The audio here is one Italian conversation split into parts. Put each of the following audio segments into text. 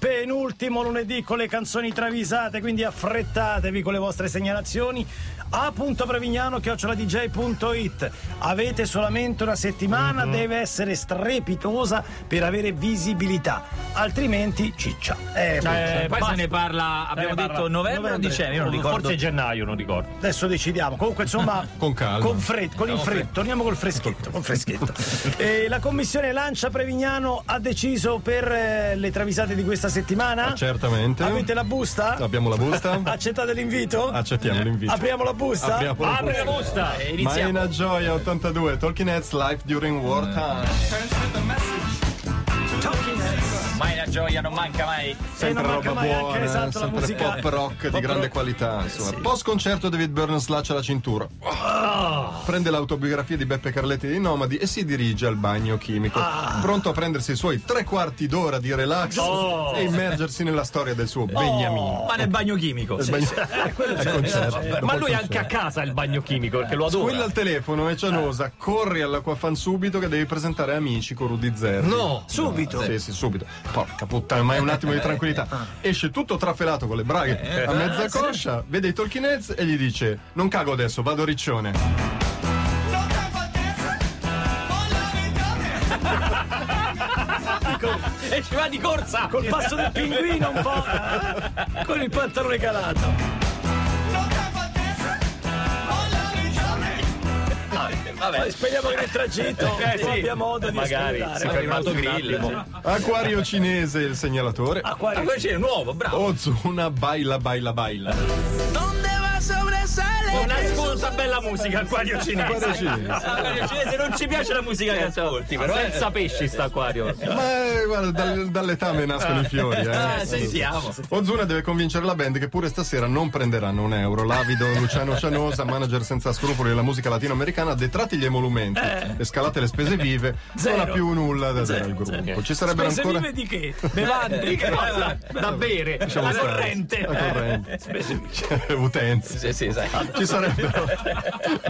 penultimo lunedì con le canzoni travisate, quindi affrettatevi con le vostre segnalazioni a Prevignano chioccioladj.it. Avete solamente una settimana, Mhm. deve essere strepitosa per avere visibilità, altrimenti ciccia. Eh, Eh, Poi basta. se ne parla, abbiamo ne parla detto novembre, o dicembre, io non ricordo. Forse gennaio, non ricordo. Adesso decidiamo. Comunque, insomma, Con calma. Con freddo, con il freddo. Torniamo col freschetto. Con freschetto. E la commissione Lancia Prevignano ha deciso per eh, le travisate di questa settimana? Certamente. Avete la busta? Abbiamo la busta. Accettate l'invito? Accettiamo l'invito. Apriamo la busta? Apriamo la Apri la busta! Eh, iniziamo. una gioia 82 Talking Heads Life During Wartime Mai una gioia, non manca mai. sempre non manca roba mai anche, buona esatto, la sempre musica- pop rock di pop grande rock. qualità insomma. sì. post concerto David Byrne slaccia la cintura prende l'autobiografia di Beppe Carletti dei Nomadi e si dirige al bagno chimico pronto a prendersi i suoi tre quarti d'ora di relax Oh. e immergersi nella storia del suo Beniamino Ma nel bagno chimico. Il bagno- Eh, c'è, concerto. c'è. Dopo Ma lui anche a casa il bagno chimico perché lo adora. Squilla al telefono e Cianosa corri all'acquafan subito che devi presentare amici con Rudy Zerri. No! Subito. Sì, sì, subito. Porca puttana, ma è un attimo di tranquillità. Esce tutto trafelato con le braghe a mezza coscia, vede i Talking Heads e gli dice: Non cago adesso, vado riccione. E ci va di corsa! Col passo del pinguino un po'. eh, con il pantalone calato. Vabbè. Poi speriamo che nel tragitto Eh, sì. abbia modo di Magari, si fa fermato un grill. attimo. Acquario cinese il segnalatore. Qua Ah, poi c'è nuovo, bravo. Ozuna baila baila baila. Una scusa bella musica, acquario cinese. Acquario cinese. Acquario cinese non ci piace la musica che ascolti, però. eh. Senza pesci sta acquario. Ma eh, guarda, dal- dall'etame nascono i fiori, Ah, eh. sentiamo. Ozuna deve convincere la band che pure stasera non prenderanno un euro. L'avido Luciano Cianosa, manager senza scrupoli della musica latinoamericana, detratti gli emolumenti e scalate le spese vive, non ha Zero. più nulla da dare Zero, al gruppo. zero. Ci sarebbero Spese ancora. vive di che? Bevande. Di che cosa? Da bere, Lasciamo la corrente. La corrente. Utenze. Sì, sì, sai. Ci sarebbero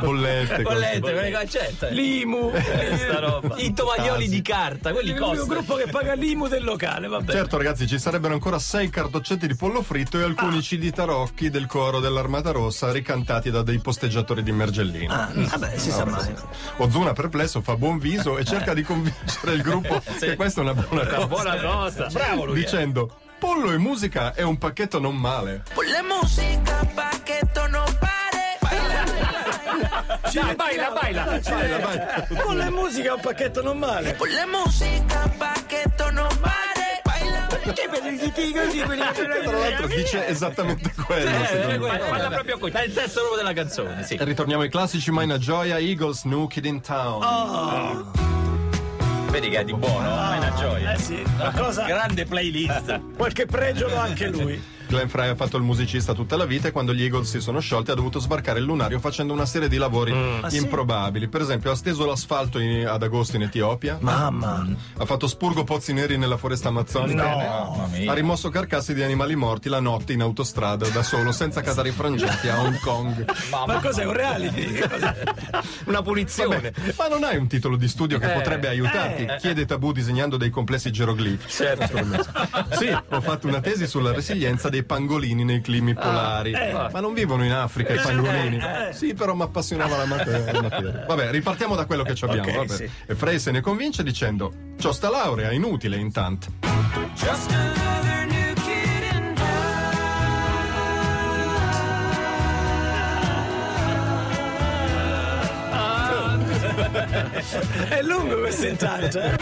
bollette. Bollette, cose, certo. L'IMU. Sta roba. I tovaglioli di carta, quelli Il costano. gruppo che paga l'IMU del locale, vabbè. Certo ragazzi ci sarebbero ancora sei cartoccetti di pollo fritto e alcuni CD tarocchi del coro dell'Armata Rossa ricantati da dei posteggiatori di Mergellino. Ah, vabbè, si sa mai. Ozuna perplesso fa buon viso e cerca di convincere il gruppo che questa è una buona cosa. Buona cosa. Bravo lui. Dicendo pollo e musica è un pacchetto non male. Ponle música pa' que esto no pare. Dai, baila, baila. Baila, vai. Con la musica un pacchetto non male. Ponle música pa' que esto no pare. Baila. Che per i così, quelli Tra l'altro dice esattamente quello. Eh, eh, parla proprio così. È il testo proprio della canzone, sì. E ritorniamo ai classici Mina Gioia, Eagles, New Kid in Town. Vedi che è di buono, ma è una gioia. Eh sì, qualcosa, Grande playlist. qualche pregio lo ha anche lui. Glenn Fry ha fatto il musicista tutta la vita e quando gli Eagles si sono sciolti ha dovuto sbarcare il lunario facendo una serie di lavori Ah, sì? improbabili. Per esempio ha steso l'asfalto in- ad agosto in Etiopia, Mamma. ha fatto spurgo pozzi neri nella foresta amazzonica, Mamma mia. ha rimosso carcassi di animali morti la notte in autostrada da solo senza casare i frangenti a Hong Kong. Ma cos'è un reality? Una punizione. Vabbè, ma non hai un titolo di studio che potrebbe aiutarti? eh. Chiede Tabù disegnando dei complessi geroglifici. Certo. Sì, ho fatto una tesi sulla resilienza dei pangolini nei climi polari. Ma non vivono in Africa i pangolini. Sì, però mi appassionava la materia. Vabbè, ripartiamo da quello che ci abbiamo. Ok, vabbè. sì. E Frey se ne convince dicendo: C'ho sta laurea, inutile intanto. Just È lungo questo intanto, eh?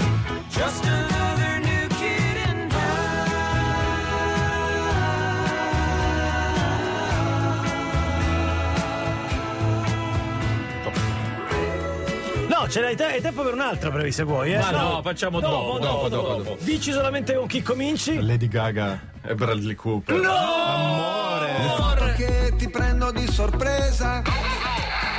No, ce l'hai te- hai tempo per un'altra brevi se vuoi, eh? Ma no, facciamo dopo, dopo, dopo, dopo. Dici solamente con chi cominci? Lady Gaga e Bradley Cooper. No! Amore! che ti prendo di sorpresa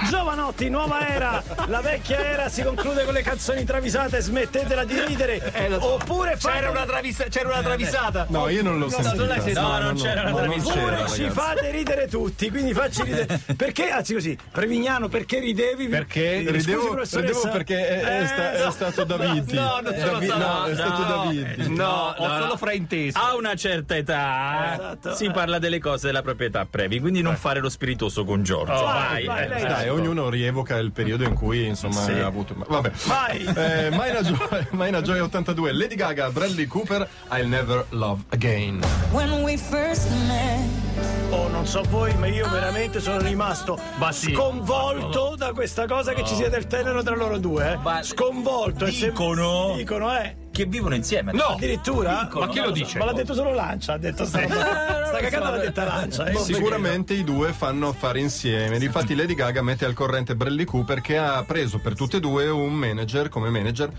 Giovanotti, nuova era. La vecchia era si conclude con le canzoni travisate. Smettetela di ridere. Oppure fate... C'era una, travisa- c'era una travisata. No, io non l'ho sentita. non l'hai sentita. No, non c'era no, non trasmissione. c'era, Oppure ci ragazzi. fate ridere tutti, quindi facci ridere. Perché, anzi così, Prevignano, perché ridevi? Perché? Scusi, Ridevo, ridevo perché è, è Eh, sta- è no. stato Davidi. No, non sono Davi- stato- no, è stato no. Davidi. No, ho no, solo no. frainteso. A una certa età Esatto. si parla delle cose della proprietà previ, quindi non fare lo spiritoso con Giorgio. vai, vai, vai, eh. lei Dai, ognuno rievoca il periodo in cui insomma ha avuto. ma- Vabbè. Vai. Eh, Maina, Joy, Maina Joy 82, Lady Gaga, Bradley Cooper, I'll Never Love Again. When we first met, Oh, non so voi, ma io veramente sono rimasto Ma sì. sconvolto da questa cosa che ci sia del tenero tra loro due. Eh. Ma- Sconvolto. e se- Dicono- Dicono, eh. Che vivono insieme. No. Addirittura? Ma chi lo dice? Ma l'ha detto solo Lancia, ha detto sta, sta cagata l'ha detta Lancia. eh. Sicuramente i due fanno affari insieme. Difatti, Lady Gaga mette al corrente Bradley Cooper che ha preso per tutte e due un manager come manager,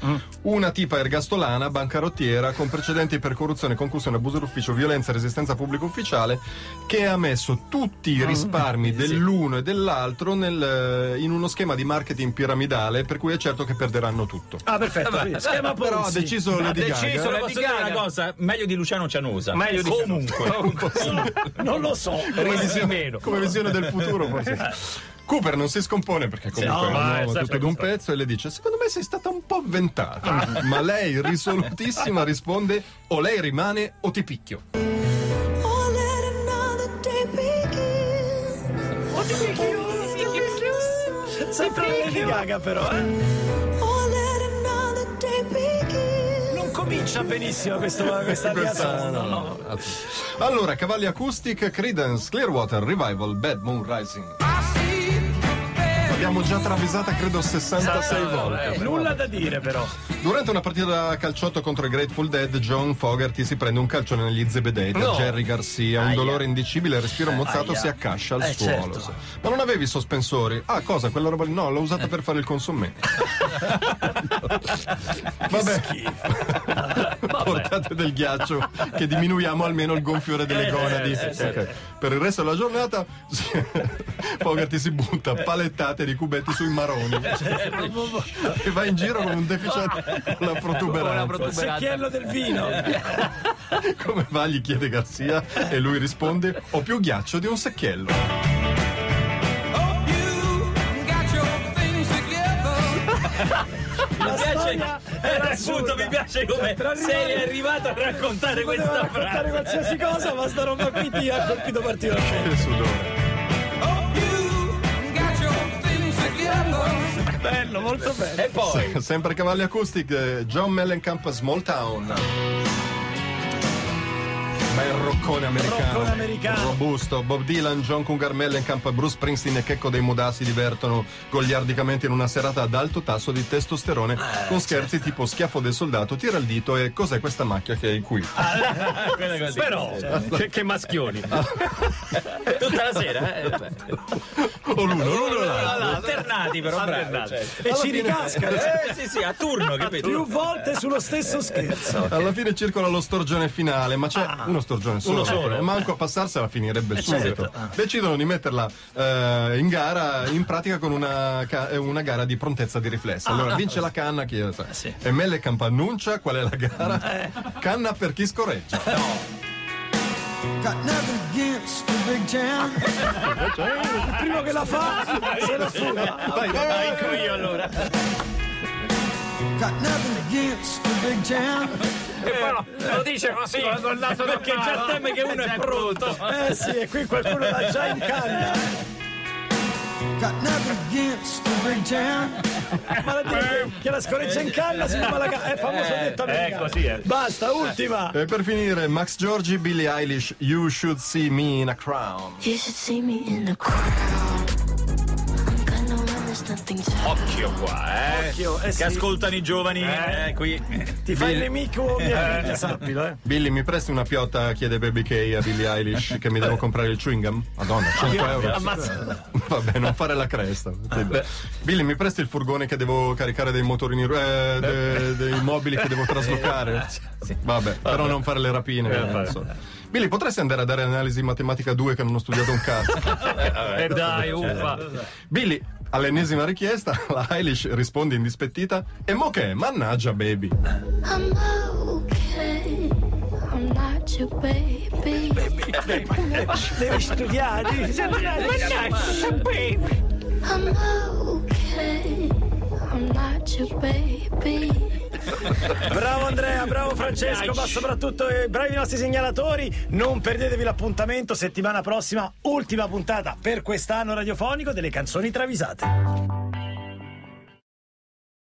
una tipa ergastolana, bancarottiera, con precedenti per corruzione, concussione, abuso d'ufficio, violenza e resistenza pubblico ufficiale, che ha messo tutti i risparmi dell'uno e dell'altro nel, in uno schema di marketing piramidale, per cui è certo che perderanno tutto. Ah, perfetto. Schema Però ha Ponzi. Deciso Ha Lady deciso, Gaga. le posso dire una cosa, meglio di Luciano Cianosa. Meglio di Comunque. Non lo so. come visione, meno. come visione del futuro forse. Cooper non si scompone perché comunque no, è un uomo tutto d'un pezzo e le dice secondo me sei stata un po' avventata ma lei risolutissima risponde o lei rimane o ti picchio another day begin. Sempre la Lady Gaga, però. eh. Comincia benissimo questo, questa liaison. no, no, no. allora cavalli acoustic Credence Clearwater Revival Bad Moon Rising L'abbiamo già travisata credo 66 volte. Nulla da dire, però. Durante una partita da calciotto contro i Grateful Dead, John Fogerty si prende un calcio negli zebedei da No. Jerry Garcia. Un dolore indicibile, il respiro mozzato Aia. si accascia al Eh, suolo. certo. Ma non avevi sospensori? Ah, cosa? Quella roba lì? No, l'ho usata per fare il consommé. Vabbè. Portate del ghiaccio che diminuiamo almeno il gonfiore delle gonadi. Ok. Per il resto della giornata Fogerty si butta palettate di cubetti sui maroni e va in giro con un deficit la protuberanza. Il secchiello del vino. Come va? gli chiede Garzia e lui risponde: Ho più ghiaccio di un secchiello. La storia era assurda. mi piace come arrivare- sei arrivato a raccontare questa raccontare frase. qualsiasi cosa, ma sta roba qui ti ha colpito particolarmente. Che sudore. Bello, molto bello. E poi, Sempre cavalli acoustic, eh, John Mellencamp, Small Town. Bel roccone americano. Roccone americano. Robusto. Bob Dylan, John Cougar Mellencamp, Bruce Springsteen e Checco dei Modà si divertono goliardicamente in una serata ad alto tasso di testosterone con scherzi tipo schiaffo del soldato, tira il dito e cos'è questa macchia che hai qui? quella così. Però, che, che maschioni. Tutta la sera, eh? O l'uno, l'uno l'altro. alternati però, bravi. cioè. E ci ricasca Eh sì, sì, a turno, capito? più volte sullo stesso scherzo. Alla fine circola lo storgione finale, ma c'è uno storgione solo. Solo. Manco a passarsela finirebbe subito. certo. Decidono di metterla eh, in gara, in pratica con una, eh, una gara di prontezza di riflesso. Allora vince la canna chi è? sì. E Mellecamp annuncia qual è la gara. Canna per chi scorreggia. Got nothing against the big town. Il primo che la fa se la fuga. Vai, vai, vai. Io allora. Got nothing against the big town. E poi lo dice così, con il naso Perché già teme che uno è pronto. Eh sì, e qui qualcuno l'ha già in canna. Got nothing against the big town. Ma la dire che la scorreggia in canna si chiama la canna. È famoso detto americano. così, eh. Basta, ultima. E per finire, Max Giorgi, Billie Eilish, You Should See Me in a Crown. You should see me in the crowd. Occhio qua, eh. Occhio, eh Che sì. ascoltano i giovani, eh, qui. Ti fai il nemico mia figlia, sappilo, eh. Billy, mi presti una piotta? chiede Baby K a Billie Eilish che mi devo comprare il chewing gum? Madonna, 5 euro. Vabbè, non fare la cresta. Billy, mi presti il furgone che devo caricare dei motorini, eh, de- dei mobili che devo traslocare? Vabbè, però non fare le rapine. so. Billy, potresti andare a dare analisi matematica 2 che non ho studiato un cazzo? E dai, uffa. Billy, All'ennesima richiesta, la Eilish risponde indispettita: E mo che? Mannaggia, baby. I'm okay. I'm not your baby. Devi studiare, devi studiare. I'm okay. I'm not your baby. Bravo Andrea, bravo Francesco, ma soprattutto eh, bravi i nostri segnalatori. Non perdetevi l'appuntamento settimana prossima, ultima puntata per quest'anno radiofonico delle canzoni travisate.